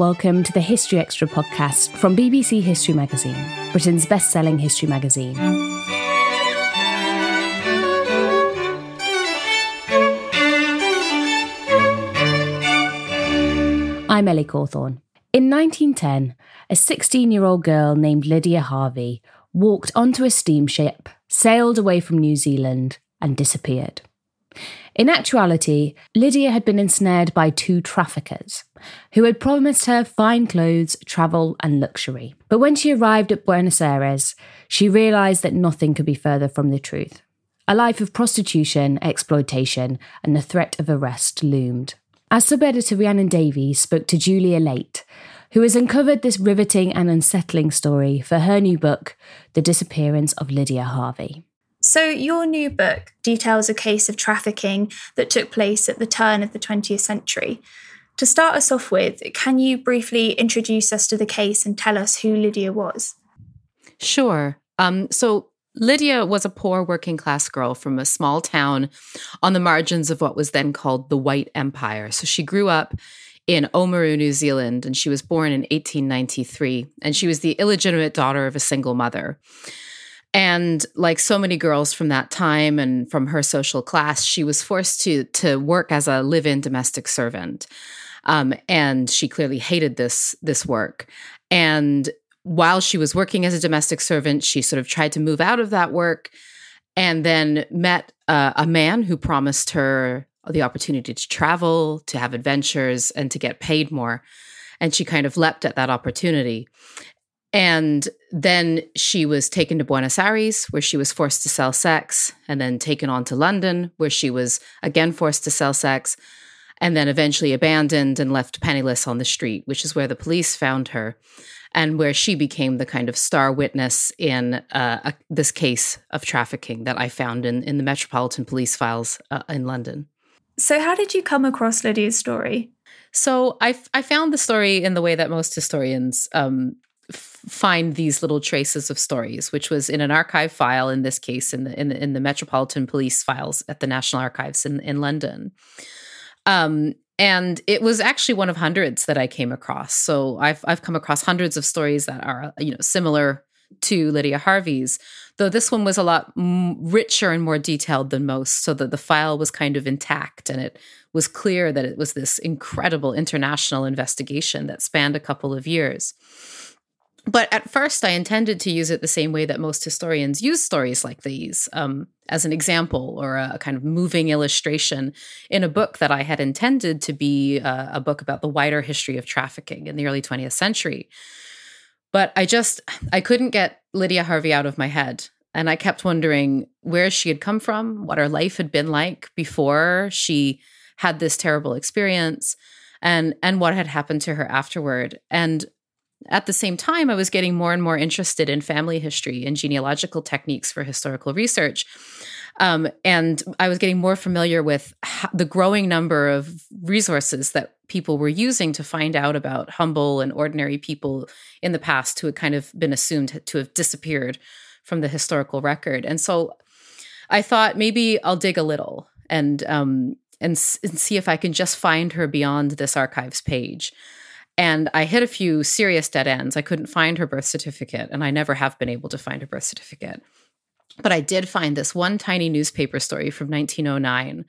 Welcome to the History Extra podcast from BBC History Magazine, Britain's best selling history magazine. I'm Ellie Cawthorne. In 1910, a 16 year old girl named Lydia Harvey walked onto a steamship, sailed away from New Zealand, and disappeared. In actuality, Lydia had been ensnared by two traffickers who had promised her fine clothes, travel, and luxury. But when she arrived at Buenos Aires, she realised that nothing could be further from the truth. A life of prostitution, exploitation, and the threat of arrest loomed. As sub editor Rhiannon Davies spoke to Julia Laite, who has uncovered this riveting and unsettling story for her new book, The Disappearance of Lydia Harvey. So, your new book details a case of trafficking that took place at the turn of the 20th century. To start us off with, can you briefly introduce us to the case and tell us who Lydia was? Sure. Um, so, Lydia was a poor working class girl from a small town on the margins of what was then called the White Empire. So, she grew up in Oamaru, New Zealand, and she was born in 1893. And she was the illegitimate daughter of a single mother. And like so many girls from that time and from her social class, she was forced to to work as a live-in domestic servant. Um, and she clearly hated this this work. And while she was working as a domestic servant, she sort of tried to move out of that work, and then met uh, a man who promised her the opportunity to travel, to have adventures, and to get paid more. And she kind of leapt at that opportunity. And then she was taken to Buenos Aires, where she was forced to sell sex, and then taken on to London, where she was again forced to sell sex, and then eventually abandoned and left penniless on the street, which is where the police found her, and where she became the kind of star witness in uh, a, this case of trafficking that I found in, in the Metropolitan Police files uh, in London. So, how did you come across Lydia's story? So I, I found the story in the way that most historians um, find these little traces of stories, which was in an archive file. In this case, in the in the, in the Metropolitan Police files at the National Archives in in London. Um, and it was actually one of hundreds that I came across. So I've I've come across hundreds of stories that are you know similar to Lydia Harvey's, though this one was a lot richer and more detailed than most. So that the file was kind of intact, and it was clear that it was this incredible international investigation that spanned a couple of years but at first, I intended to use it the same way that most historians use stories like these um, as an example or a, kind of moving illustration in a book that I had intended to be uh, a book about the wider history of trafficking in the early 20th century. But I just, I couldn't get Lydia Harvey out of my head. And I kept wondering where she had come from, what her life had been like before she had this terrible experience, and and what had happened to her afterward. And at the same time, I was getting more and more interested in family history and genealogical techniques for historical research. Um, and I was getting more familiar with the growing number of resources that people were using to find out about humble and ordinary people in the past who had kind of been assumed to have disappeared from the historical record. And so I thought maybe I'll dig a little and um, and, and see if I can just find her beyond this archives page. And I hit a few serious dead ends. I couldn't find her birth certificate, and I never have been able to find her birth certificate. But I did find this one tiny newspaper story from 1909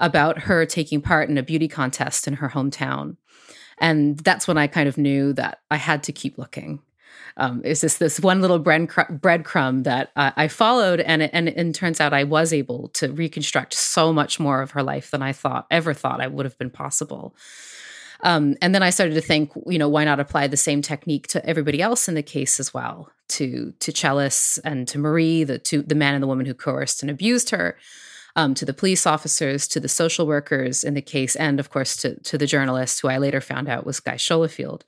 about her taking part in a beauty contest in her hometown. And that's when I kind of knew that I had to keep looking. Um, it's just this one little bread breadcrumb that uh, I followed, and it, and it turns out I was able to reconstruct so much more of her life than I thought ever thought I would have been possible. Um, and then I started to think, you know, why not apply the same technique to everybody else in the case as well, to to Chellis and to Marie, the two the man and the woman who coerced and abused her, um, to the police officers, to the social workers in the case, and of course to to the journalist who I later found out was Guy Scholefield.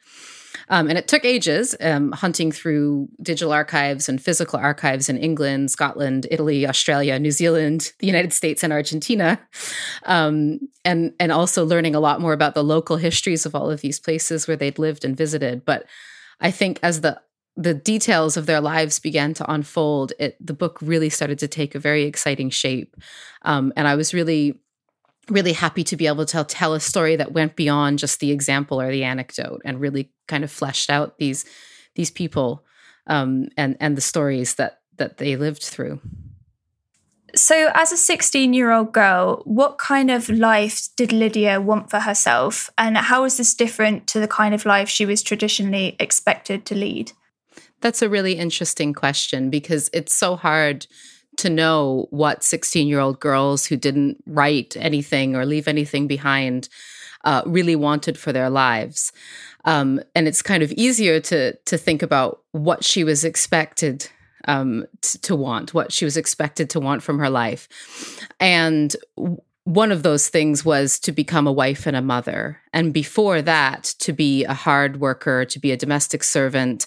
Um, and it took ages um, hunting through digital archives and physical archives in England, Scotland, Italy, Australia, New Zealand, the United States, and Argentina, um, and and also learning a lot more about the local histories of all of these places where they'd lived and visited. But I think as the the details of their lives began to unfold, it the book really started to take a very exciting shape, um, and I was really really happy to be able to tell a story that went beyond just the example or the anecdote and really kind of fleshed out these these people um, and and the stories that that they lived through. So, as a 16 year old girl, what kind of life did Lydia want for herself? And how is this different to the kind of life she was traditionally expected to lead? That's a really interesting question because it's so hard to know what 16 year old girls who didn't write anything or leave anything behind uh, really wanted for their lives. Um, and it's kind of easier to to think about what she was expected um, t- to want, what she was expected to want from her life. And w- one of those things was to become a wife and a mother. And before that, to be a hard worker, to be a domestic servant,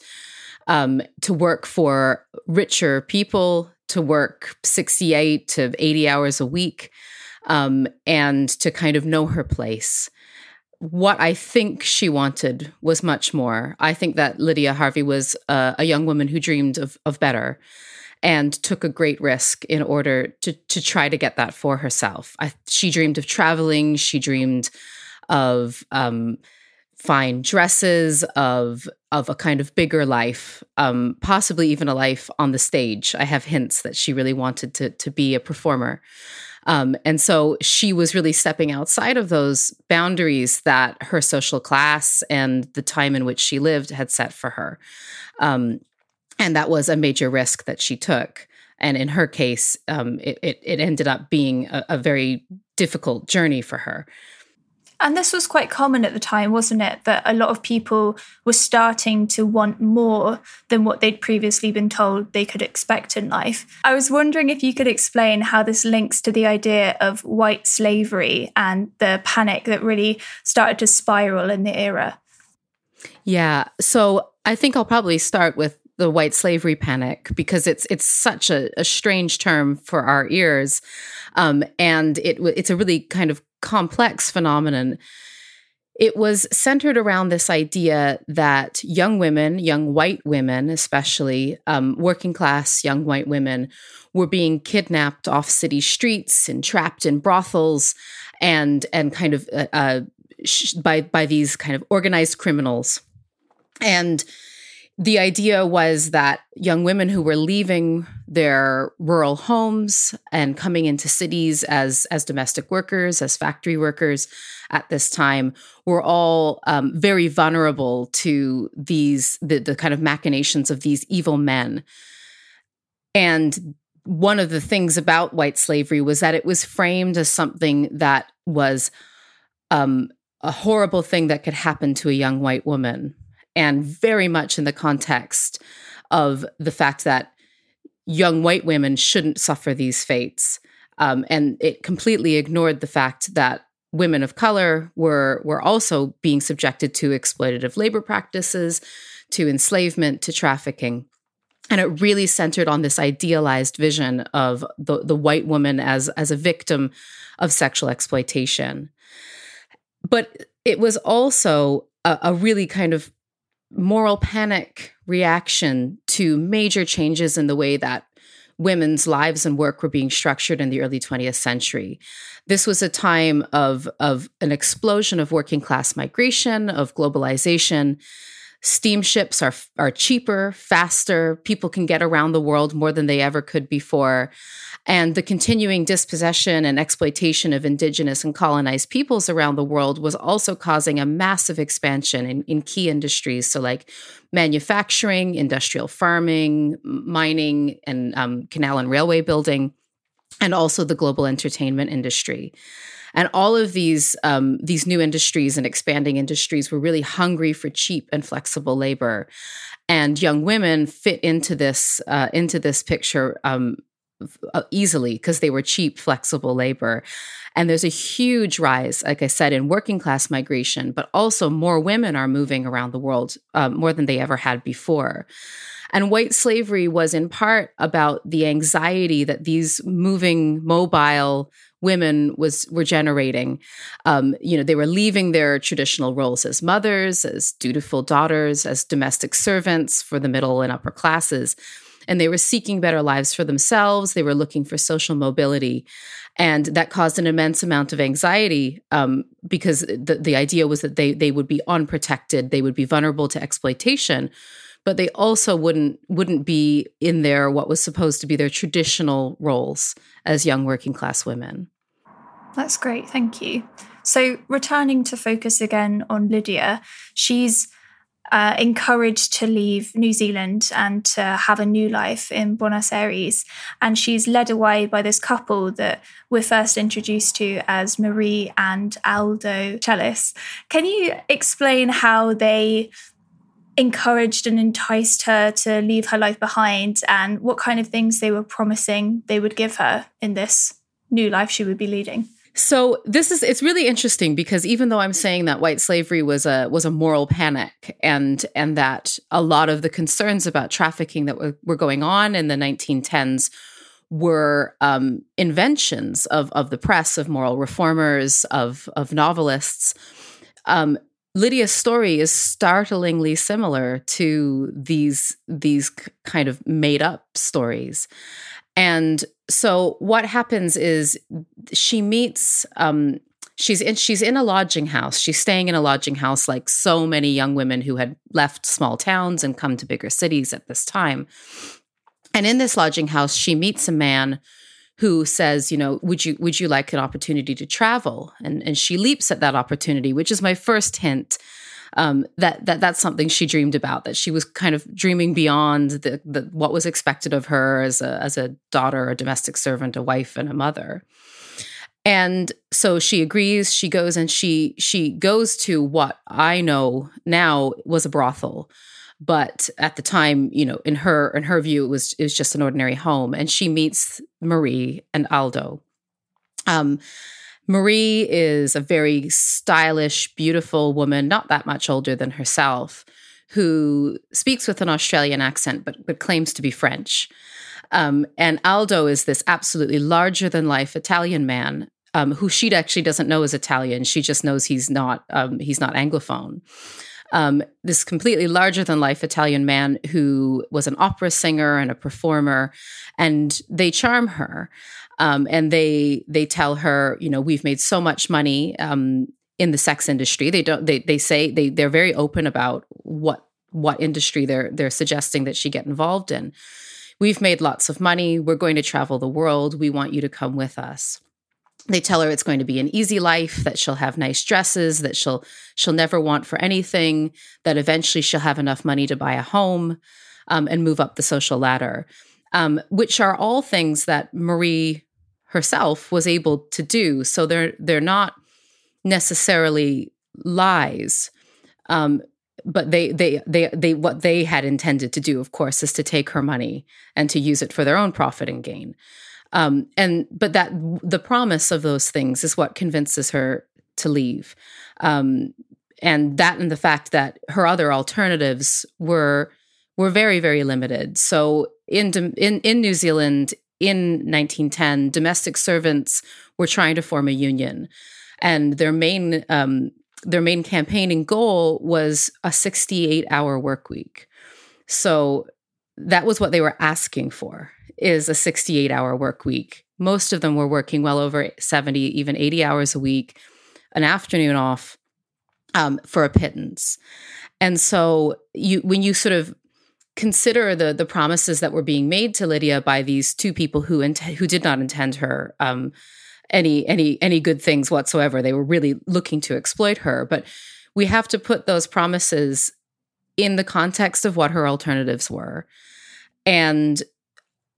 um, to work for richer people, to work 68 to 80 hours a week um, and to kind of know her place. What I think she wanted was much more. I think that Lydia Harvey was a, a young woman who dreamed of, of better and took a great risk in order to, to try to get that for herself. I, she dreamed of traveling, she dreamed of um, fine dresses, of of a kind of bigger life, um, possibly even a life on the stage. I have hints that she really wanted to to be a performer. Um, and so she was really stepping outside of those boundaries that her social class and the time in which she lived had set for her. Um, and that was a major risk that she took. And in her case, um, it, it, it, ended up being a, a very difficult journey for her. And this was quite common at the time, wasn't it? That a lot of people were starting to want more than what they'd previously been told they could expect in life. I was wondering if you could explain how this links to the idea of white slavery and the panic that really started to spiral in the era. Yeah. So I think I'll probably start with the white slavery panic because it's it's such a, a strange term for our ears, um, and it it's a really kind of complex phenomenon. It was centered around this idea that young women, young white women, especially um, working class young white women, were being kidnapped off city streets and trapped in brothels, and and kind of uh, uh, sh- by by these kind of organized criminals, and the idea was that young women who were leaving their rural homes and coming into cities as as domestic workers, as factory workers at this time were all um, very vulnerable to these the, the kind of machinations of these evil men. And one of the things about white slavery was that it was framed as something that was um, a horrible thing that could happen to a young white woman, and very much in the context of the fact that young white women shouldn't suffer these fates. Um, and it completely ignored the fact that women of color were were also being subjected to exploitative labor practices, to enslavement, to trafficking. And it really centered on this idealized vision of the, the white woman as, as a victim of sexual exploitation. But it was also a, a really kind of moral panic reaction to major changes in the way that women's lives and work were being structured in the early 20th century. This was a time of, of an explosion of working class migration, of globalization, Steamships are are cheaper, faster. People can get around the world more than they ever could before. And the continuing dispossession and exploitation of indigenous and colonized peoples around the world was also causing a massive expansion in, in key industries. So, like manufacturing, industrial farming, mining, and um, canal and railway building, and also the global entertainment industry. And all of these um, these new industries and expanding industries were really hungry for cheap and flexible labor, and young women fit into this uh, into this picture um, uh, easily because they were cheap, flexible labor. And there's a huge rise, like I said, in working class migration, but also more women are moving around the world um, more than they ever had before. And white slavery was in part about the anxiety that these moving, mobile women was were generating. Um, you know, they were leaving their traditional roles as mothers, as dutiful daughters, as domestic servants for the middle and upper classes. And they were seeking better lives for themselves. They were looking for social mobility. And that caused an immense amount of anxiety um, because the, the idea was that they, they would be unprotected, they would be vulnerable to exploitation but they also wouldn't wouldn't be in their what was supposed to be their traditional roles as young working class women. That's great, thank you. So returning to focus again on Lydia, she's uh, encouraged to leave New Zealand and to have a new life in Buenos Aires. And she's led away by this couple that we're first introduced to as Marie and Aldo Chellis. Can you explain how they encouraged and enticed her to leave her life behind and what kind of things they were promising they would give her in this new life she would be leading. So this is it's really interesting because even though I'm saying that white slavery was a was a moral panic and and that a lot of the concerns about trafficking that were, were going on in the 1910s were um, inventions of of the press, of moral reformers, of of novelists. Um, Lydia's story is startlingly similar to these these kind of made up stories. And so what happens is she meets um, she's in she's in a lodging house. She's staying in a lodging house like so many young women who had left small towns and come to bigger cities at this time. And in this lodging house she meets a man who says, you know, would you would you like an opportunity to travel? And and she leaps at that opportunity, which is my first hint um, that that that's something she dreamed about. That she was kind of dreaming beyond the, the what was expected of her as a as a daughter, a domestic servant, a wife, and a mother. And so she agrees. She goes and she she goes to what I know now was a brothel but at the time you know in her in her view it was it was just an ordinary home. And she meets marie and aldo. Um, marie is a very stylish beautiful woman not that much older than herself who speaks with an australian accent but but claims to be french. Um, and aldo is this absolutely larger than life italian man um, who she actually doesn't know is italian. She just knows he's not um, he's not anglophone um, this completely larger than life Italian man who was an opera singer and a performer, and they charm her. Um, and they they tell her, you know, we've made so much money um, in the sex industry. They don't. They they say they they're very open about what what industry they're they're suggesting that she get involved in. We've made lots of money. We're going to travel the world. We want you to come with us. They tell her it's going to be an easy life, that she'll have nice dresses, that she'll she'll never want for anything, that eventually she'll have enough money to buy a home um, and move up the social ladder, um, which are all things that Marie herself was able to do. So they're they're not necessarily lies. Um, but they they they they what they had intended to do of course is to take her money and to use it for their own profit and gain um, and but that the promise of those things is what convinces her to leave. Um, and that and the fact that her other alternatives were were very very limited. So in in in New Zealand in 1910 domestic servants were trying to form a union. And their main um, their main campaigning goal was a 68 hour work week. So that was what they were asking for is a 68 hour work week. Most of them were working well over 70, even 80 hours a week, an afternoon off um, for a pittance. And so you when you sort of consider the the promises that were being made to Lydia by these two people who int- who did not intend her um, any any any good things whatsoever. They were really looking to exploit her, but we have to put those promises in the context of what her alternatives were. And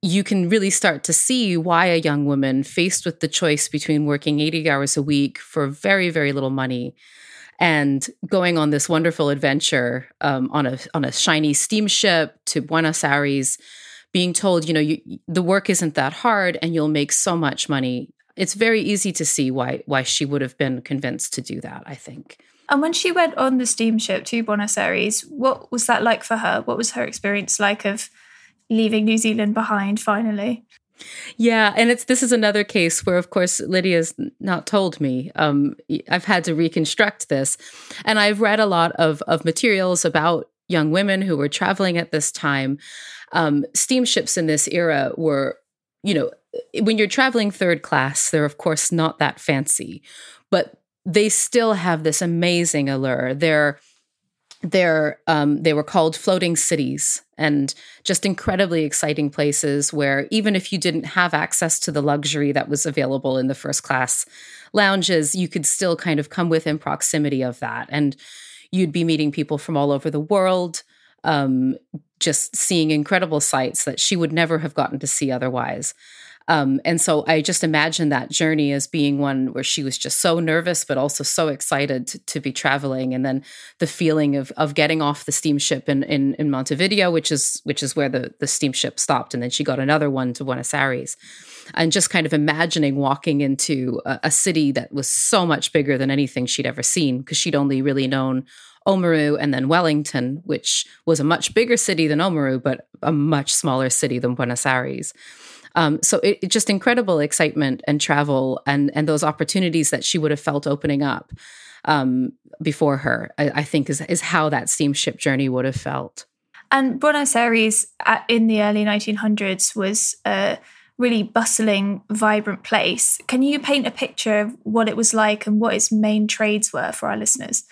you can really start to see why a young woman faced with the choice between working 80 hours a week for very very little money and going on this wonderful adventure um, on a on a shiny steamship to Buenos Aires being told you know you, the work isn't that hard and you'll make so much money it's very easy to see why why she would have been convinced to do that. I think. And when she went on the steamship to Buenos Aires, what was that like for her? What was her experience like of leaving New Zealand behind finally? Yeah, and it's this is another case where, of course, Lydia's not told me. Um, I've had to reconstruct this, and I've read a lot of of materials about young women who were traveling at this time. Um, steamships in this era were, you know, when you're traveling third class, they're of course not that fancy, but they still have this amazing allure. They're they're um, they were called floating cities and just incredibly exciting places where even if you didn't have access to the luxury that was available in the first class lounges you could still kind of come within proximity of that. And you'd be meeting people from all over the world um, just seeing incredible sights that she would never have gotten to see otherwise um, and so I just imagine that journey as being one where she was just so nervous, but also so excited to, to be traveling. And then the feeling of of getting off the steamship in, in, in Montevideo, which is which is where the, the steamship stopped. And then she got another one to Buenos Aires. And just kind of imagining walking into a, a city that was so much bigger than anything she'd ever seen, because she'd only really known Oamaru and then Wellington, which was a much bigger city than Oamaru, but a much smaller city than Buenos Aires. Um, so it, it, just incredible excitement and travel and and those opportunities that she would have felt opening up um, before her. I, I, think is is how that steamship journey would have felt. And Buenos Aires at, in the early 1900s was a really bustling, vibrant place. Can you paint a picture of what it was like and what its main trades were for our listeners?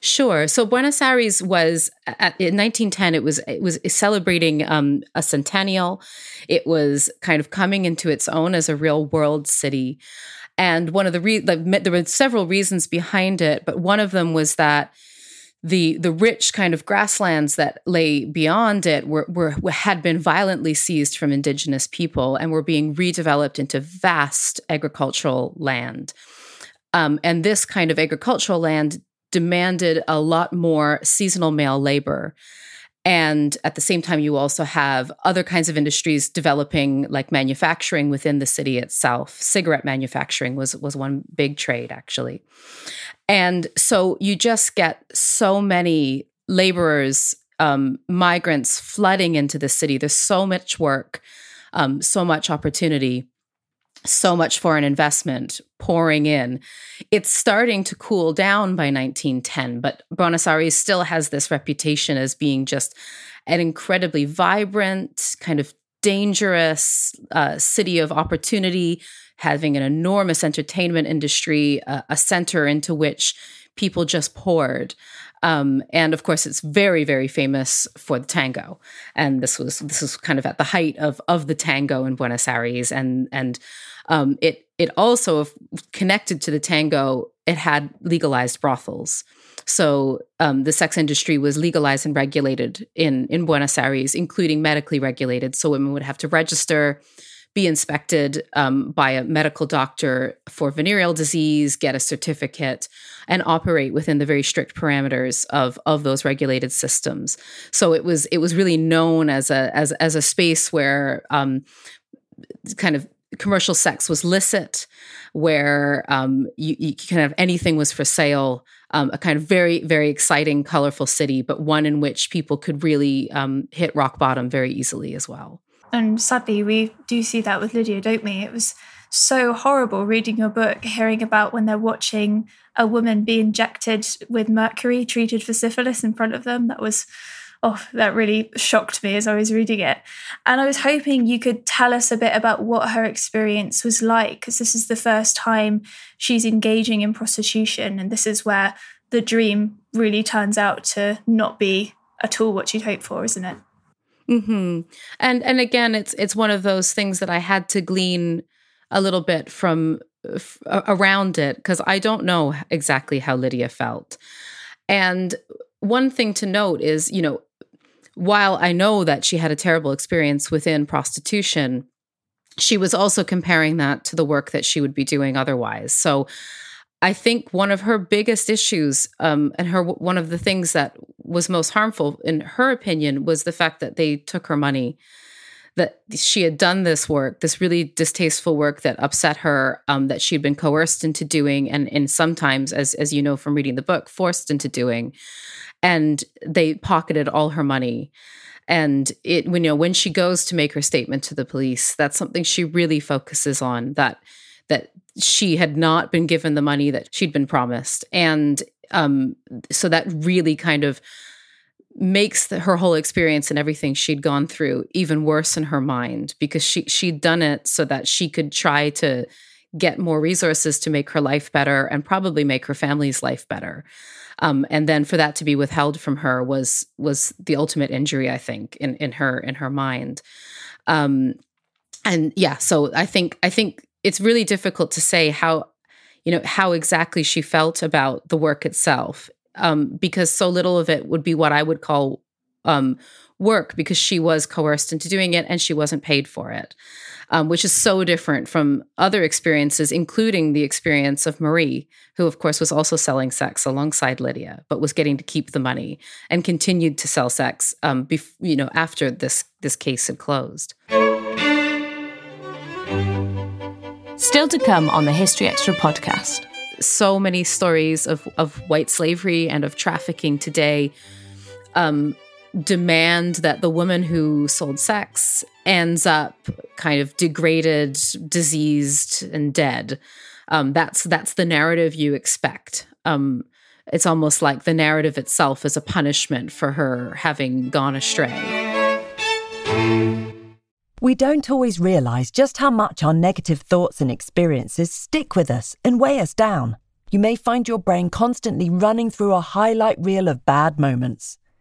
Sure. So Buenos Aires was at, in 1910. It was it was celebrating um, a centennial. It was kind of coming into its own as a real world city. And one of the re- there were several reasons behind it, but one of them was that the the rich kind of grasslands that lay beyond it were, were had been violently seized from indigenous people and were being redeveloped into vast agricultural land. Um, and this kind of agricultural land demanded a lot more seasonal male labor. And at the same time, you also have other kinds of industries developing, like manufacturing within the city itself. Cigarette manufacturing was, was one big trade, actually. And so you just get so many laborers, um, migrants flooding into the city. There's so much work, um, so much opportunity so much foreign investment pouring in. It's starting to cool down by 1910, but Buenos Aires still has this reputation as being just an incredibly vibrant, kind of dangerous uh, city of opportunity, having an enormous entertainment industry, uh, a center into which people just poured. Um, and of course, it's very, very famous for the tango. And this was this was kind of at the height of of the tango in Buenos Aires, and and um, it it also connected to the tango. It had legalized brothels. So um, the sex industry was legalized and regulated in in Buenos Aires, including medically regulated. So women would have to register be inspected um, by a medical doctor for venereal disease, get a certificate, and operate within the very strict parameters of of those regulated systems. So it was it was really known as a as as a space where um, kind of commercial sex was licit, where um, you, you, kind of anything was for sale. Um, a kind of very very exciting, colorful city, but one in which people could really um, hit rock bottom very easily as well. And sadly, we do see that with Lydia, don't we? It was so horrible reading your book, hearing about when they're watching a woman be injected with mercury treated for syphilis in front of them. That was, oh, that really shocked me as I was reading it. And I was hoping you could tell us a bit about what her experience was like, because this is the first time she's engaging in prostitution. And this is where the dream really turns out to not be at all what you'd hoped for, isn't it? Hmm. And and again, it's it's one of those things that I had to glean a little bit from f- around it because I don't know exactly how Lydia felt. And one thing to note is, you know, while I know that she had a terrible experience within prostitution, she was also comparing that to the work that she would be doing otherwise. So I think one of her biggest issues, um, and her one of the things that was most harmful, in her opinion, was the fact that they took her money. That she had done this work, this really distasteful work that upset her, um, that she'd been coerced into doing, and and sometimes, as as you know from reading the book, forced into doing, and they pocketed all her money. And it, when you know, when she goes to make her statement to the police, that's something she really focuses on. That that she had not been given the money that she'd been promised. And um, so that really kind of makes the, her whole experience and everything she'd gone through even worse in her mind because she she'd done it so that she could try to get more resources to make her life better and probably make her family's life better. Um, and then for that to be withheld from her was was the ultimate injury, I think, in in her in her mind. Um, and yeah, so I think I think it's really difficult to say how you know how exactly she felt about the work itself um, because so little of it would be what I would call um, work because she was coerced into doing it and she wasn't paid for it, um, which is so different from other experiences, including the experience of Marie, who, of course, was also selling sex alongside Lydia, but was getting to keep the money and continued to sell sex, um, bef- you know, after this this case had closed. Still to come on the History Extra podcast. So many stories of, of white slavery and of trafficking today um, demand that the woman who sold sex ends up kind of degraded, diseased, and dead. Um, that's that's the narrative you expect. Um, it's almost like the narrative itself is a punishment for her having gone astray. We don't always realise just how much our negative thoughts and experiences stick with us and weigh us down. You may find your brain constantly running through a highlight reel of bad moments.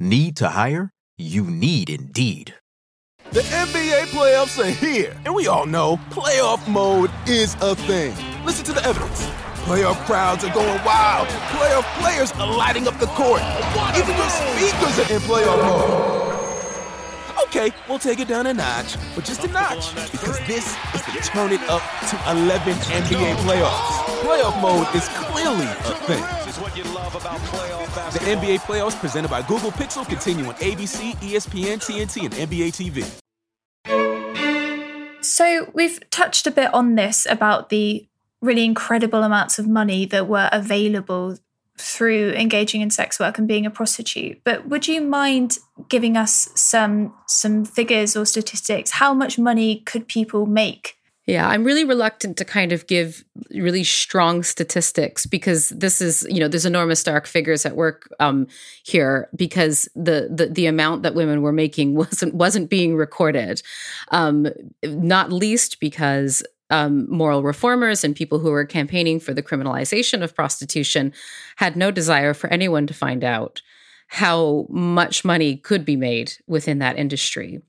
Need to hire? You need Indeed. The NBA playoffs are here, and we all know playoff mode is a thing. Listen to the evidence. Playoff crowds are going wild. Playoff players are lighting up the court. Even your speakers are in playoff mode. Okay, we'll take it down a notch, but just a notch, because this is the turn it up to 11 NBA playoffs. Playoff mode is clearly a thing. The NBA playoffs presented by Google Pixel continue on ABC, ESPN, TNT, and NBA TV. So we've touched a bit on this about the really incredible amounts of money that were available through engaging in sex work and being a prostitute but would you mind giving us some some figures or statistics? How much money could people make? Yeah, I'm really reluctant to kind of give really strong statistics because this is, you know, there's enormous dark figures at work um, here because the, the the amount that women were making wasn't wasn't being recorded, um, not least because um, moral reformers and people who were campaigning for the criminalization of prostitution had no desire for anyone to find out how much money could be made within that industry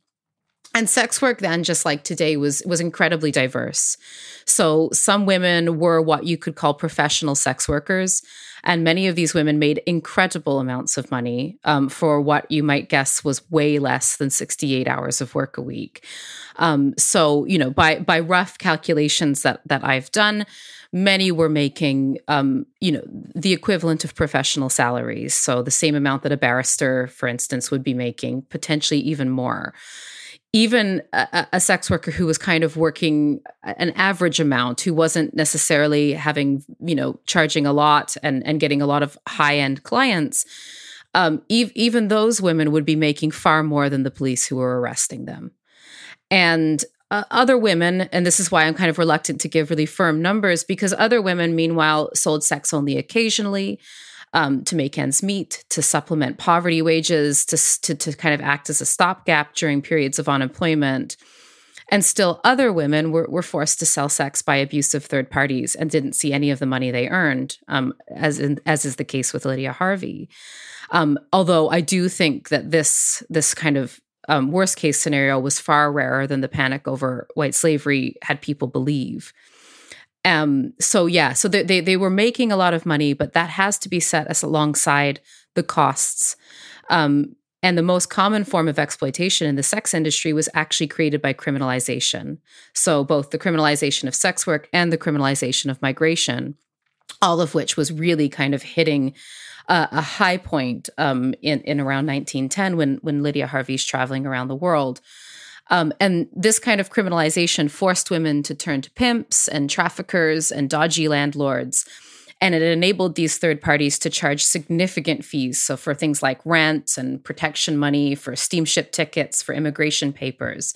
and sex work then just like today was was incredibly diverse. So some women were what you could call professional sex workers and many of these women made incredible amounts of money um, for what you might guess was way less than 68 hours of work a week. Um, so you know by by rough calculations that that i've done many were making um, you know the equivalent of professional salaries. So the same amount that a barrister for instance would be making potentially even more even a, a, sex worker who was kind of working an average amount who wasn't necessarily having you know charging a lot and and getting a lot of high end clients um, ev- even those women would be making far more than the police who were arresting them. And uh, other women and this is why i'm kind of reluctant to give really firm numbers because other women meanwhile sold sex only occasionally um, to make ends meet, to supplement poverty wages, to, to, to kind of act as a stopgap during periods of unemployment. And still, other women were, were forced to sell sex by abusive third parties and didn't see any of the money they earned, um, as in, as is the case with Lydia Harvey. Um, although I do think that this this kind of um, worst case scenario was far rarer than the panic over white slavery had people believe. Um, so yeah, so they, they, they were making a lot of money, but that has to be set as alongside the costs. Um, and the most common form of exploitation in the sex industry was actually created by criminalization. So both the criminalization of sex work and the criminalization of migration, all of which was really kind of hitting a high point um, in in around 1910 when when Lydia Harvey's traveling around the world. Um, and this kind of criminalization forced women to turn to pimps and traffickers and dodgy landlords. And it enabled these third parties to charge significant fees. So, for things like rent and protection money, for steamship tickets, for immigration papers.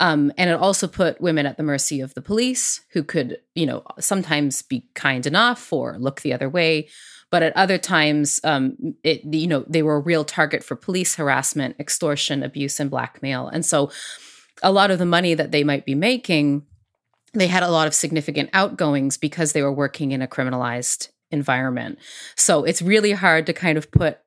Um, and it also put women at the mercy of the police, who could, you know, sometimes be kind enough or look the other way, but at other times, um, it you know they were a real target for police harassment, extortion, abuse, and blackmail. And so, a lot of the money that they might be making, they had a lot of significant outgoings because they were working in a criminalized environment. So it's really hard to kind of put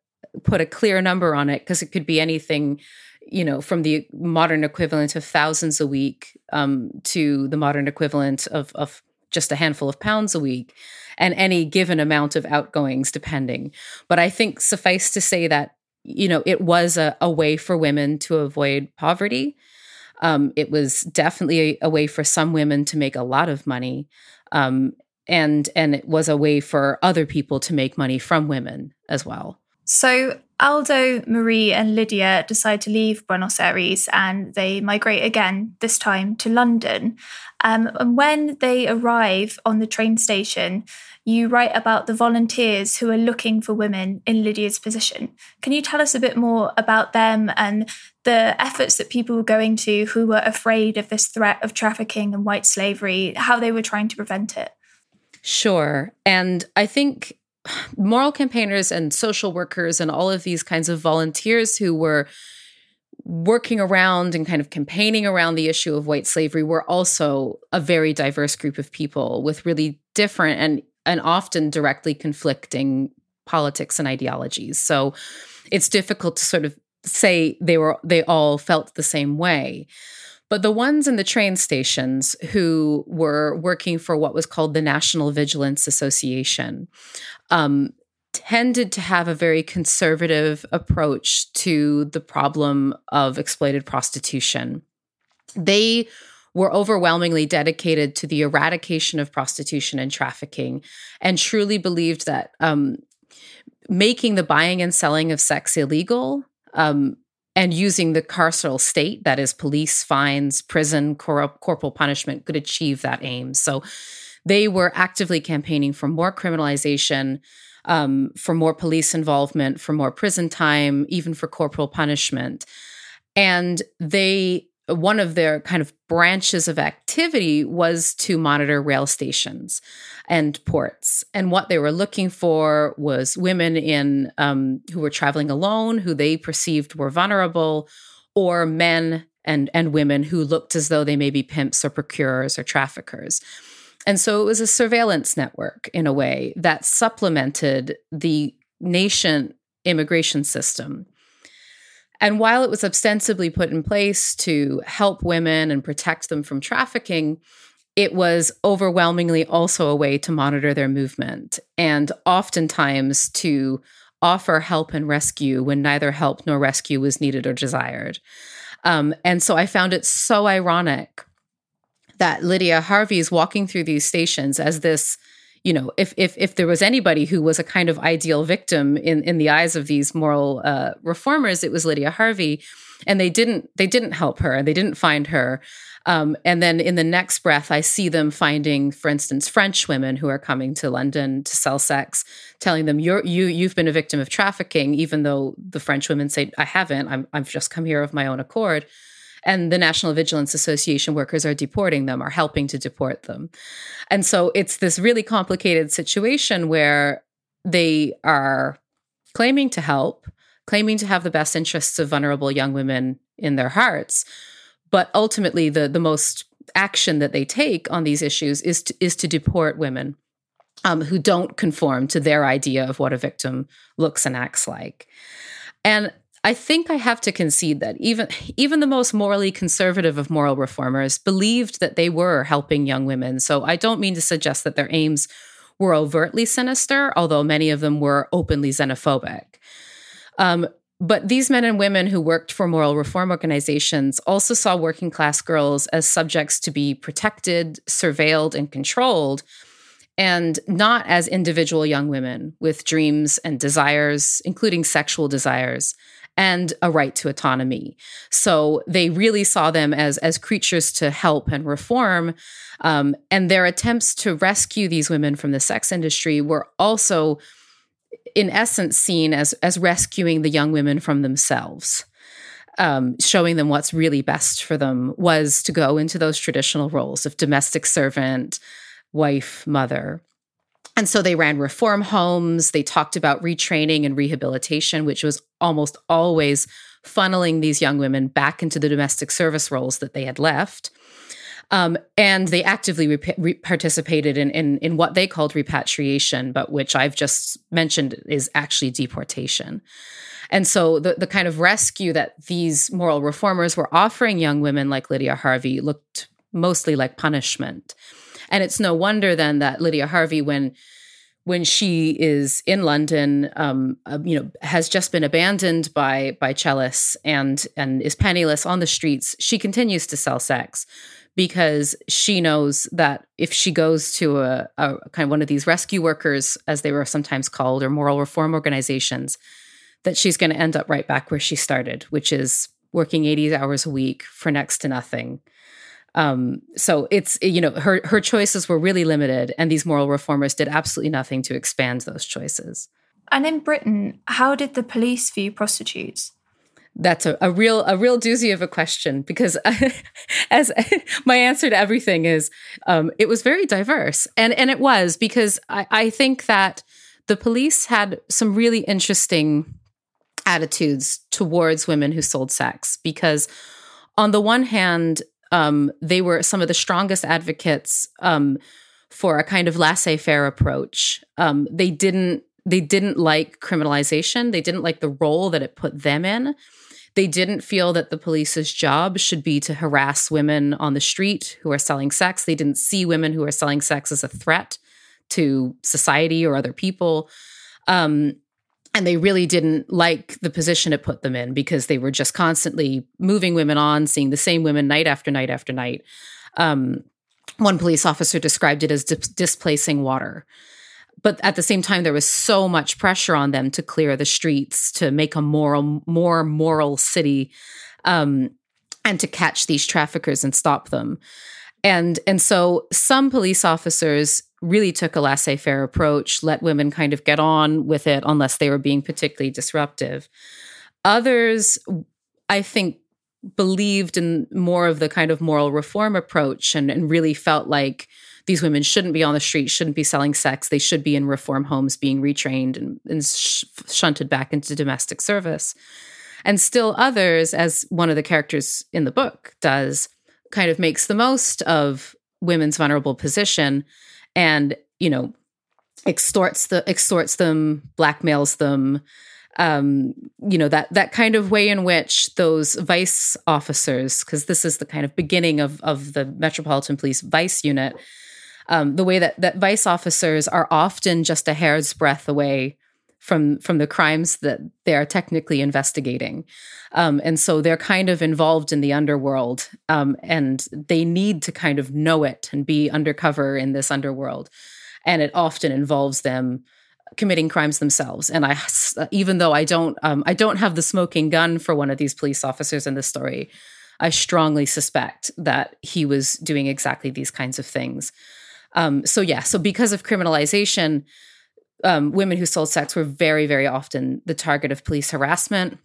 put a clear number on it because it could be anything you know from the modern equivalent of thousands a week um, to the modern equivalent of, of just a handful of pounds a week and any given amount of outgoings depending. But i think suffice to say that you know it was a, a way for women to avoid poverty. Um, it was definitely a, a, way for some women to make a lot of money um, and and it was a way for other people to make money from women as well. So Aldo, Marie, and Lydia decide to leave Buenos Aires and they migrate again, this time to London. Um, and when they arrive on the train station, you write about the volunteers who are looking for women in Lydia's position. Can you tell us a bit more about them and the efforts that people were going to who were afraid of this threat of trafficking and white slavery, how they were trying to prevent it? Sure. And I think moral campaigners and social workers and all of these kinds of volunteers who were working around and kind of campaigning around the issue of white slavery were also a very diverse group of people with really different and and often directly conflicting politics and ideologies. So it's difficult to sort of say they were they all felt the same way. But the ones in the train stations who were working for what was called the National Vigilance Association um, tended to have a very conservative approach to the problem of exploited prostitution. They were overwhelmingly dedicated to the eradication of prostitution and trafficking and truly believed that um, making the buying and selling of sex illegal um, and using the carceral state, that is, police, fines, prison, cor- corporal punishment, could achieve that aim. So they were actively campaigning for more criminalization, um, for more police involvement, for more prison time, even for corporal punishment. And they one of their kind of branches of activity was to monitor rail stations and ports. And what they were looking for was women in um, who were traveling alone, who they perceived were vulnerable, or men and and women who looked as though they may be pimps or procurers or traffickers. And so it was a surveillance network in a way that supplemented the nation immigration system and while it was ostensibly put in place to help women and protect them from trafficking, it was overwhelmingly also a way to monitor their movement and oftentimes to offer help and rescue when neither help nor rescue was needed or desired. Um, and so I found it so ironic that Lydia Harvey is walking through these stations as this you know, if if if there was anybody who was a kind of ideal victim in in the eyes of these moral uh, reformers, it was Lydia Harvey, and they didn't they didn't help her and they didn't find her. Um, and then in the next breath, I see them finding, for instance, French women who are coming to London to sell sex, telling them you're you you've been a victim of trafficking, even though the French women say I haven't. I'm I've just come here of my own accord and the National Vigilance Association workers are deporting them, are helping to deport them. And so it's this really complicated situation where they are claiming to help, claiming to have the best interests of vulnerable young women in their hearts, but ultimately the the most action that they take on these issues is to, is to deport women um, who don't conform to their idea of what a victim looks and acts like. And I think I have to concede that even even the most morally conservative of moral reformers believed that they were helping young women. So I don't mean to suggest that their aims were overtly sinister, although many of them were openly xenophobic. Um, but these men and women who worked for moral reform organizations also saw working class girls as subjects to be protected, surveilled, and controlled, and not as individual young women with dreams and desires, including sexual desires and a right to autonomy. So they really saw them as as creatures to help and reform. Um, and their attempts to rescue these women from the sex industry were also, in essence, seen as as rescuing the young women from themselves. Um, showing them what's really best for them was to go into those traditional roles of domestic servant, wife, mother. And so they ran reform homes. They talked about retraining and rehabilitation, which was almost always funneling these young women back into the domestic service roles that they had left. Um, and they actively re- re- participated in, in, in what they called repatriation, but which I've just mentioned is actually deportation. And so the, the kind of rescue that these moral reformers were offering young women like Lydia Harvey looked mostly like punishment. And it's no wonder then that Lydia Harvey, when when she is in London, um, uh, you know, has just been abandoned by by Chellis and and is penniless on the streets. She continues to sell sex because she knows that if she goes to a, a kind of one of these rescue workers, as they were sometimes called, or moral reform organizations, that she's going to end up right back where she started, which is working 80 hours a week for next to nothing um, so it's you know her her choices were really limited, and these moral reformers did absolutely nothing to expand those choices. And in Britain, how did the police view prostitutes? That's a, a real a real doozy of a question because as my answer to everything is um, it was very diverse and and it was because I, I think that the police had some really interesting attitudes towards women who sold sex because, on the one hand, um, they were some of the strongest advocates um, for a kind of laissez-faire approach. Um, they didn't they didn't like criminalization. They didn't like the role that it put them in. They didn't feel that the police's job should be to harass women on the street who are selling sex. They didn't see women who are selling sex as a threat to society or other people. Um, and they really didn't like the position it put them in because they were just constantly moving women on, seeing the same women night after night after night. Um, one police officer described it as di- displacing water. But at the same time, there was so much pressure on them to clear the streets, to make a moral, more moral city, um, and to catch these traffickers and stop them. And and so some police officers really took a laissez faire approach, let women kind of get on with it unless they were being particularly disruptive. Others, I think, believed in more of the kind of moral reform approach and, and really felt like these women shouldn't be on the street, shouldn't be selling sex. They should be in reform homes being retrained and, and sh- shunted back into domestic service. And still others, as one of the characters in the book does, kind of makes the most of women's vulnerable position and you know extorts the extorts them blackmails them um, you know that that kind of way in which those vice officers because this is the kind of beginning of of the metropolitan police vice unit um, the way that that vice officers are often just a hair's breadth away from from the crimes that they are technically investigating. Um, and so they're kind of involved in the underworld um, and they need to kind of know it and be undercover in this underworld. And it often involves them committing crimes themselves. And i even though i don't um, i don't have the smoking gun for one of these police officers in this story i strongly suspect that he was doing exactly these kinds of things. Um, so yeah so because of criminalization um, women who sold sex were very, very often the target of police harassment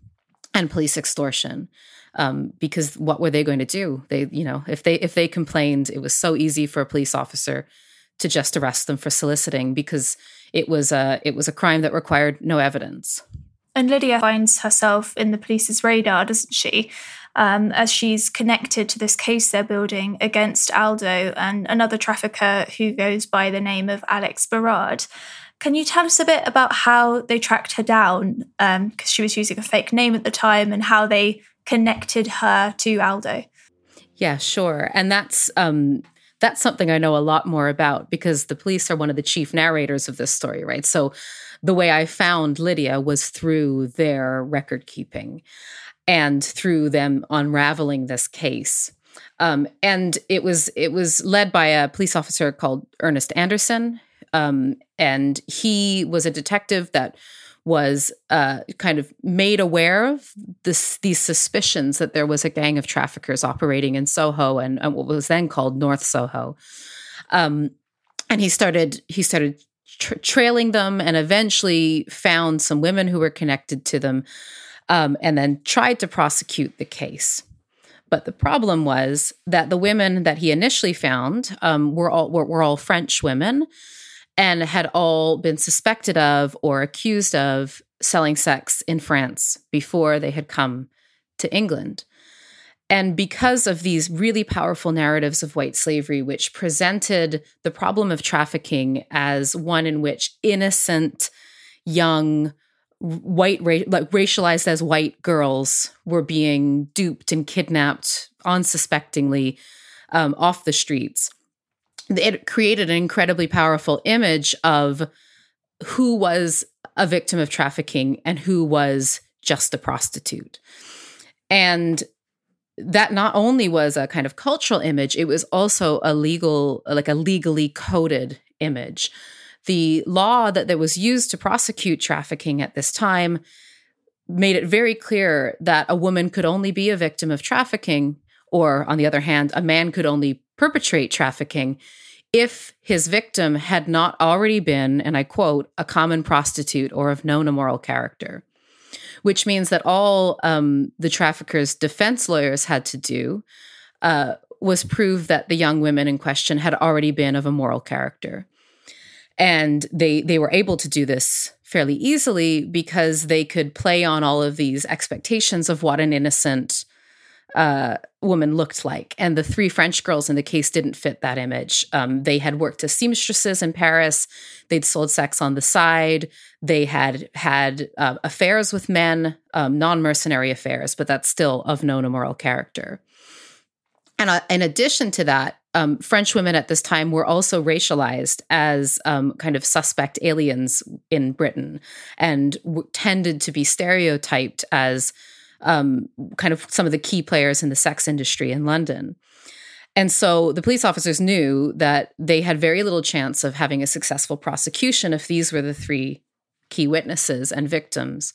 and police extortion. Um, because what were they going to do? They, you know, if they if they complained, it was so easy for a police officer to just arrest them for soliciting because it was a it was a crime that required no evidence. And Lydia finds herself in the police's radar, doesn't she? Um, as she's connected to this case they're building against Aldo and another trafficker who goes by the name of Alex Berard. Can you tell us a bit about how they tracked her down? Because um, she was using a fake name at the time and how they connected her to Aldo. Yeah, sure. And that's um, that's something I know a lot more about because the police are one of the chief narrators of this story, right? So the way I found Lydia was through their record keeping and through them unraveling this case. Um, and it was it was led by a police officer called Ernest Anderson, um, and he was a detective that was uh, kind of made aware of this, these suspicions that there was a gang of traffickers operating in Soho and, and what was then called North Soho. Um, and he started he started tra- trailing them and eventually found some women who were connected to them um, and then tried to prosecute the case. But the problem was that the women that he initially found um, were all were, were all French women and had all been suspected of or accused of selling sex in France before they had come to England. And because of these really powerful narratives of white slavery, which presented the problem of trafficking as one in which innocent, young, white, like racialized as white girls were being duped and kidnapped unsuspectingly um, off the streets, it created an incredibly powerful image of who was a victim of trafficking and who was just a prostitute. And that not only was a kind of cultural image, it was also a legal, like a legally coded image. The law that, that was used to prosecute trafficking at this time made it very clear that a woman could only be a victim of trafficking, or on the other hand, a man could only perpetrate trafficking if his victim had not already been, and I quote, a common prostitute or of known immoral character, which means that all um, the traffickers' defense lawyers had to do uh, was prove that the young women in question had already been of a moral character. And they they were able to do this fairly easily because they could play on all of these expectations of what an innocent uh, woman looked like. And the three French girls in the case didn't fit that image. Um, they had worked as seamstresses in Paris. They'd sold sex on the side. They had had uh, affairs with men, um, non mercenary affairs, but that's still of known immoral character. And uh, in addition to that, um, French women at this time were also racialized as um, kind of suspect aliens in Britain and w- tended to be stereotyped as um, kind of some of the key players in the sex industry in London. And so the police officers knew that they had very little chance of having a successful prosecution if these were the three key witnesses and victims.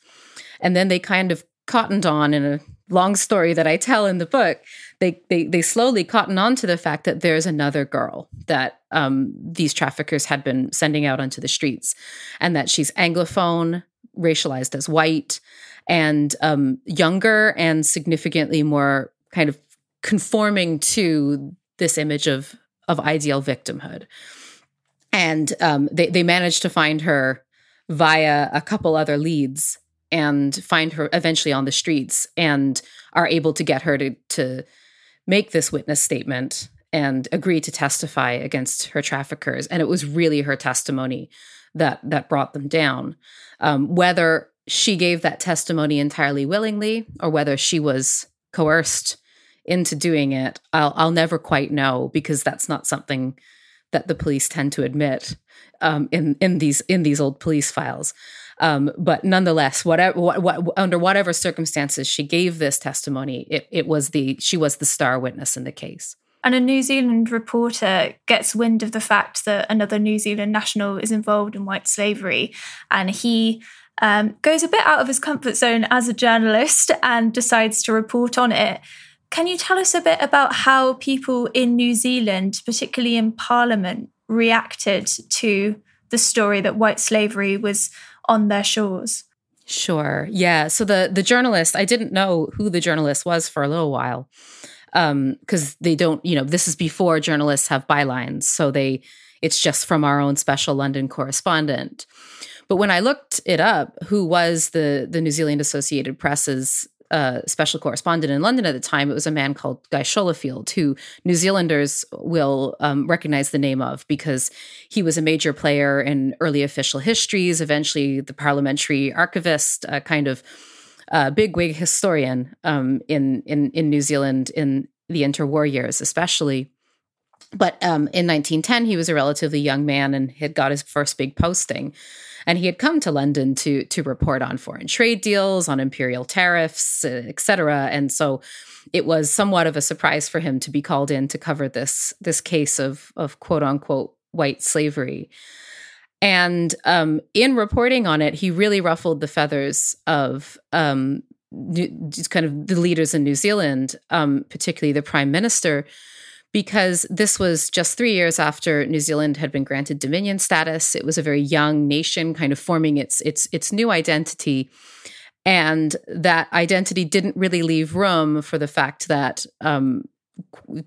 And then they kind of cottoned on in a long story that I tell in the book. They they they slowly cotton on to the fact that there's another girl that um, these traffickers had been sending out onto the streets, and that she's anglophone, racialized as white, and um, younger and significantly more kind of conforming to this image of of ideal victimhood. And um, they they managed to find her via a couple other leads and find her eventually on the streets and are able to get her to to make this witness statement and agree to testify against her traffickers. And it was really her testimony that that brought them down. Um, whether she gave that testimony entirely willingly or whether she was coerced into doing it, I'll, I'll never quite know because that's not something that the police tend to admit um, in in these in these old police files. Um, but nonetheless, whatever what, what, under whatever circumstances she gave this testimony, it, it was the she was the star witness in the case. And a New Zealand reporter gets wind of the fact that another New Zealand national is involved in white slavery, and he um, goes a bit out of his comfort zone as a journalist and decides to report on it. Can you tell us a bit about how people in New Zealand, particularly in Parliament, reacted to the story that white slavery was on their shores? Sure. Yeah. So the the journalist, I didn't know who the journalist was for a little while. Um, because they don't, you know, this is before journalists have bylines. So they it's just from our own special London correspondent. But when I looked it up, who was the the New Zealand Associated Press's uh, special correspondent in London at the time, it was a man called Guy Scholefield, who New Zealanders will um, recognize the name of because he was a major player in early official histories, eventually the parliamentary archivist, kind of uh, bigwig historian um, in, in, in New Zealand in the interwar years, especially. But um, in 1910, he was a relatively young man and had got his first big posting. And he had come to London to to report on foreign trade deals, on imperial tariffs, et cetera. And so it was somewhat of a surprise for him to be called in to cover this this case of of quote unquote white slavery. And um, in reporting on it, he really ruffled the feathers of um, kind of the leaders in New Zealand, um, particularly the prime minister, because this was just three years after New Zealand had been granted Dominion status. It was a very young nation, kind of forming its its its new identity, and that identity didn't really leave room for the fact that um,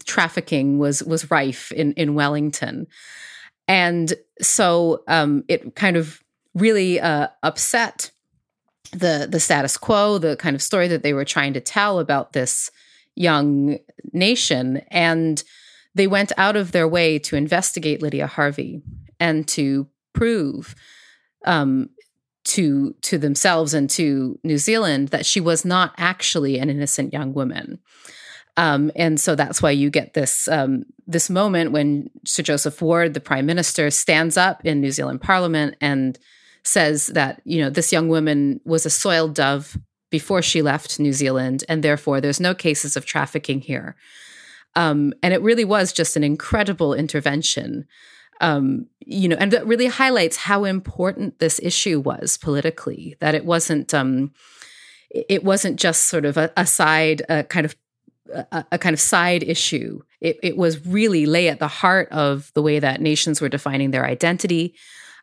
trafficking was was rife in in Wellington, and so um, it kind of really uh, upset the the status quo, the kind of story that they were trying to tell about this young nation. And they went out of their way to investigate Lydia Harvey and to prove um, to to themselves and to New Zealand that she was not actually an innocent young woman. Um, and so that's why you get this um, this moment when Sir Joseph Ward, the Prime Minister, stands up in New Zealand Parliament and says that you know this young woman was a soiled dove before she left New Zealand, and therefore there's no cases of trafficking here. Um, and it really was just an incredible intervention. Um, you know, and that really highlights how important this issue was politically. That it wasn't, um, it wasn't just sort of a, a side, a kind of a, a, kind of side issue. It, it was really lay at the heart of the way that nations were defining their identity,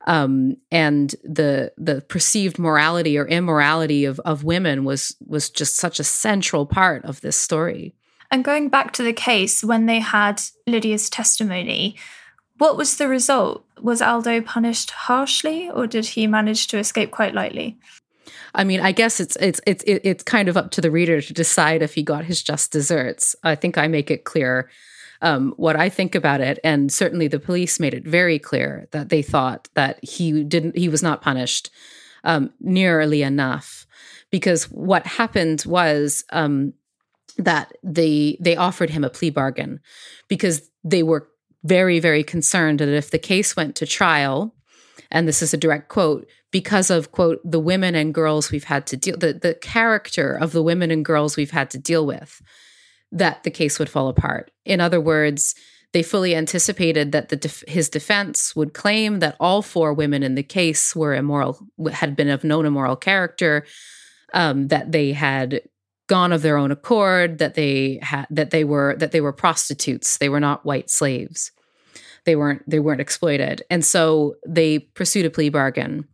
um, and the the perceived morality or immorality of of women was was just such a central part of this story. And going back to the case when they had Lydia's testimony, What was the result? Was Aldo punished harshly or did he manage to escape quite lightly? I mean, I guess it's it's it's it's kind of up to the reader to decide if he got his just desserts. I think I make it clear um, what I think about it, and certainly the police made it very clear that they thought that he didn't, he was not punished um, nearly enough, because what happened was um, that they they offered him a plea bargain because they were very very concerned that if the case went to trial, and this is a direct quote because of quote the women and girls we've had to deal the the character of the women and girls we've had to deal with that the case would fall apart. In other words, they fully anticipated that the def- his defense would claim that all four women in the case were immoral, had been of known immoral character, um, that they had gone of their own accord, that they had that they were that they were prostitutes. They were not white slaves. They weren't they weren't exploited, and so they pursued a plea bargain,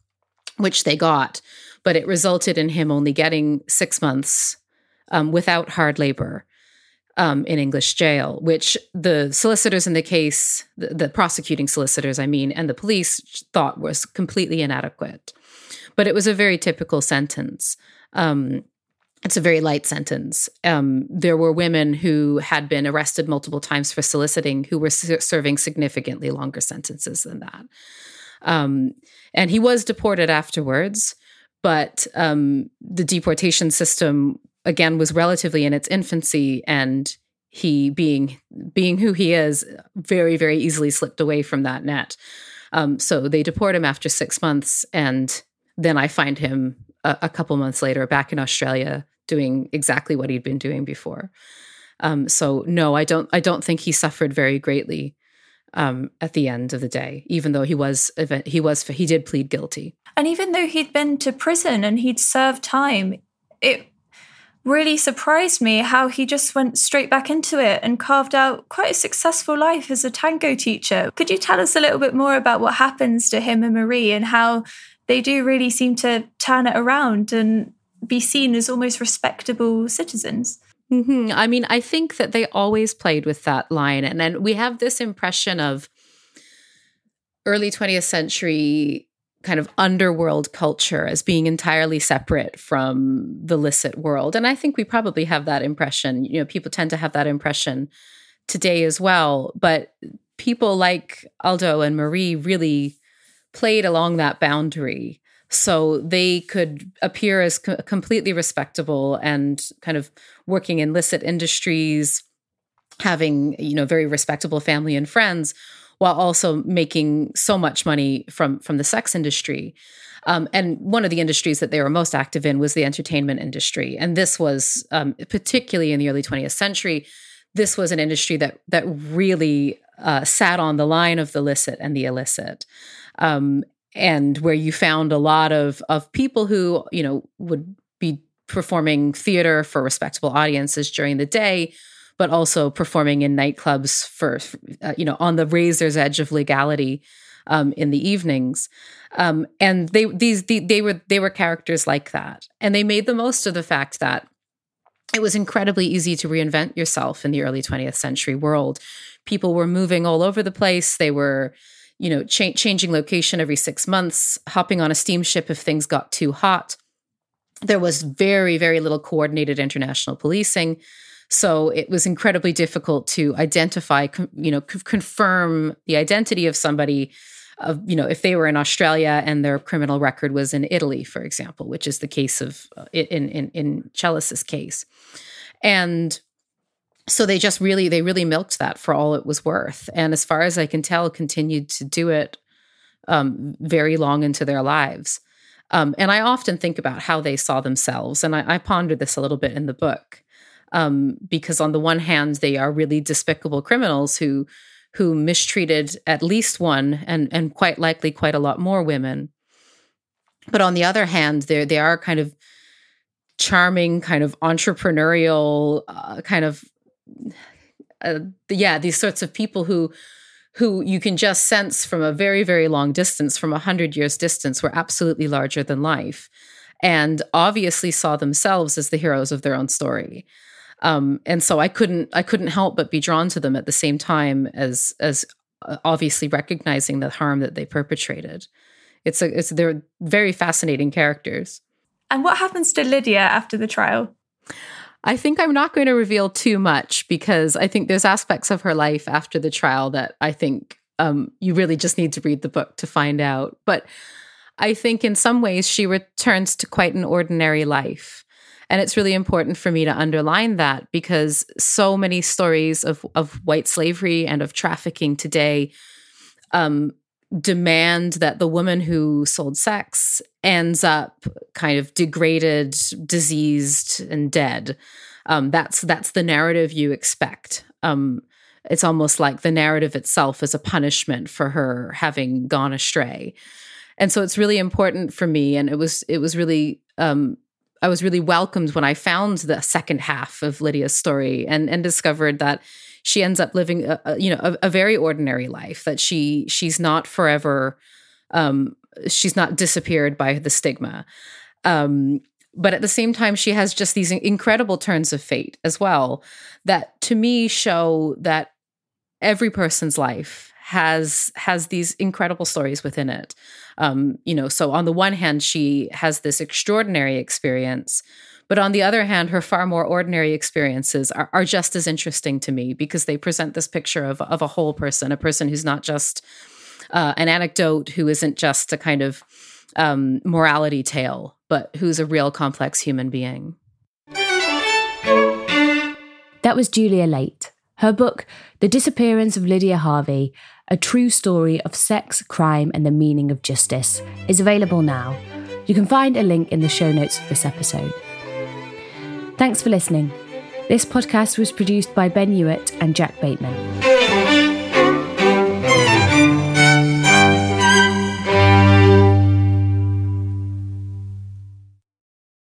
which they got, but it resulted in him only getting six months um, without hard labor um, in English jail, which the solicitors in the case, the, the, prosecuting solicitors, I mean, and the police thought was completely inadequate. But it was a very typical sentence. Um, it's a very light sentence. Um, there were women who had been arrested multiple times for soliciting who were serving significantly longer sentences than that. Um, and he was deported afterwards, but um, the deportation system again was relatively in its infancy and he being being who he is very very easily slipped away from that net. Um, so they deport him after six months and then i find him a, a, couple months later back in australia doing exactly what he'd been doing before. Um, so no i don't i don't think he suffered very greatly um, at the end of the day even though he was he was he did plead guilty and even though he'd been to prison and he'd served time it really surprised me how he just went straight back into it and carved out quite a successful life as a tango teacher. Could you tell us a little bit more about what happens to him and Marie and how they do really seem to turn it around and be seen as almost respectable citizens? Mm-hmm. I mean, I think that they always played with that line. And then we have this impression of early 20th century kind of underworld culture as being entirely separate from the licit world. And I think we probably have that impression. You know, people tend to have that impression today as well. But people like Aldo and Marie really played along that boundary. So they could appear as co- completely respectable and kind of working in licit industries, having, you know, very respectable family and friends while also making so much money from from the sex industry. Um, and one of the industries that they were most active in was the entertainment industry. And this was um, particularly in the early 20th century. This was an industry that that really uh, sat on the line of the licit and the illicit, um, and where you found a lot of of people who you know would be performing theater for respectable audiences during the day but also performing in nightclubs for, uh, you know, on the razor's edge of legality um, in the evenings. Um, and they these the, they were they were characters like that, and they made the most of the fact that it was incredibly easy to reinvent yourself in the early 20th century world. People were moving all over the place. They were you know, cha- changing location every six months, hopping on a steamship if things got too hot. There was very, very little coordinated international policing. So it was incredibly difficult to identify, you know, c- confirm the identity of somebody. Of you know, if they were in Australia and their criminal record was in Italy, for example, which is the case of uh, in in in Chellis's case, and so they just really they really milked that for all it was worth, and as far as I can tell, continued to do it um, very long into their lives. Um, and I often think about how they saw themselves, and I, I pondered this a little bit in the book. Um, because on the one hand they are really despicable criminals who who mistreated at least one and and quite likely quite a lot more women. But on the other hand they they are kind of charming kind of entrepreneurial uh, kind of uh, yeah these sorts of people who who you can just sense from a very very long distance from a hundred years distance were absolutely larger than life and obviously saw themselves as the heroes of their own story um, and so I couldn't I couldn't help but be drawn to them at the same time as as obviously recognizing the harm that they perpetrated. It's a it's they're very fascinating characters. And what happens to Lydia after the trial? I think I'm not going to reveal too much because I think there's aspects of her life after the trial that I think um, you really just need to read the book to find out. But I think in some ways she returns to quite an ordinary life. And it's really important for me to underline that because so many stories of, of white slavery and of trafficking today um, demand that the woman who sold sex ends up kind of degraded, diseased, and dead. Um, that's that's the narrative you expect. Um, it's almost like the narrative itself is a punishment for her having gone astray and so it's really important for me and it was it was really um, I was really welcomed when I found the second half of Lydia's story and and discovered that she ends up living a, a you know a, a, very ordinary life that she she's not forever um, she's not disappeared by the stigma. Um, but at the same time she has just these incredible turns of fate as well that to me show that every person's life has has these incredible stories within it. Um, you know so on the one hand she has this extraordinary experience but on the other hand her far more ordinary experiences are, are just as interesting to me because they present this picture of, of a whole person a person who's not just uh, an anecdote who isn't just a kind of um, morality tale but who's a real complex human being that was Julia Laite. her book, The Disappearance of Lydia Harvey, a true story of sex, crime, and the meaning of justice, is available now. You can find a link in the show notes of this episode. Thanks for listening. This podcast was produced by Ben Hewitt and Jack Bateman.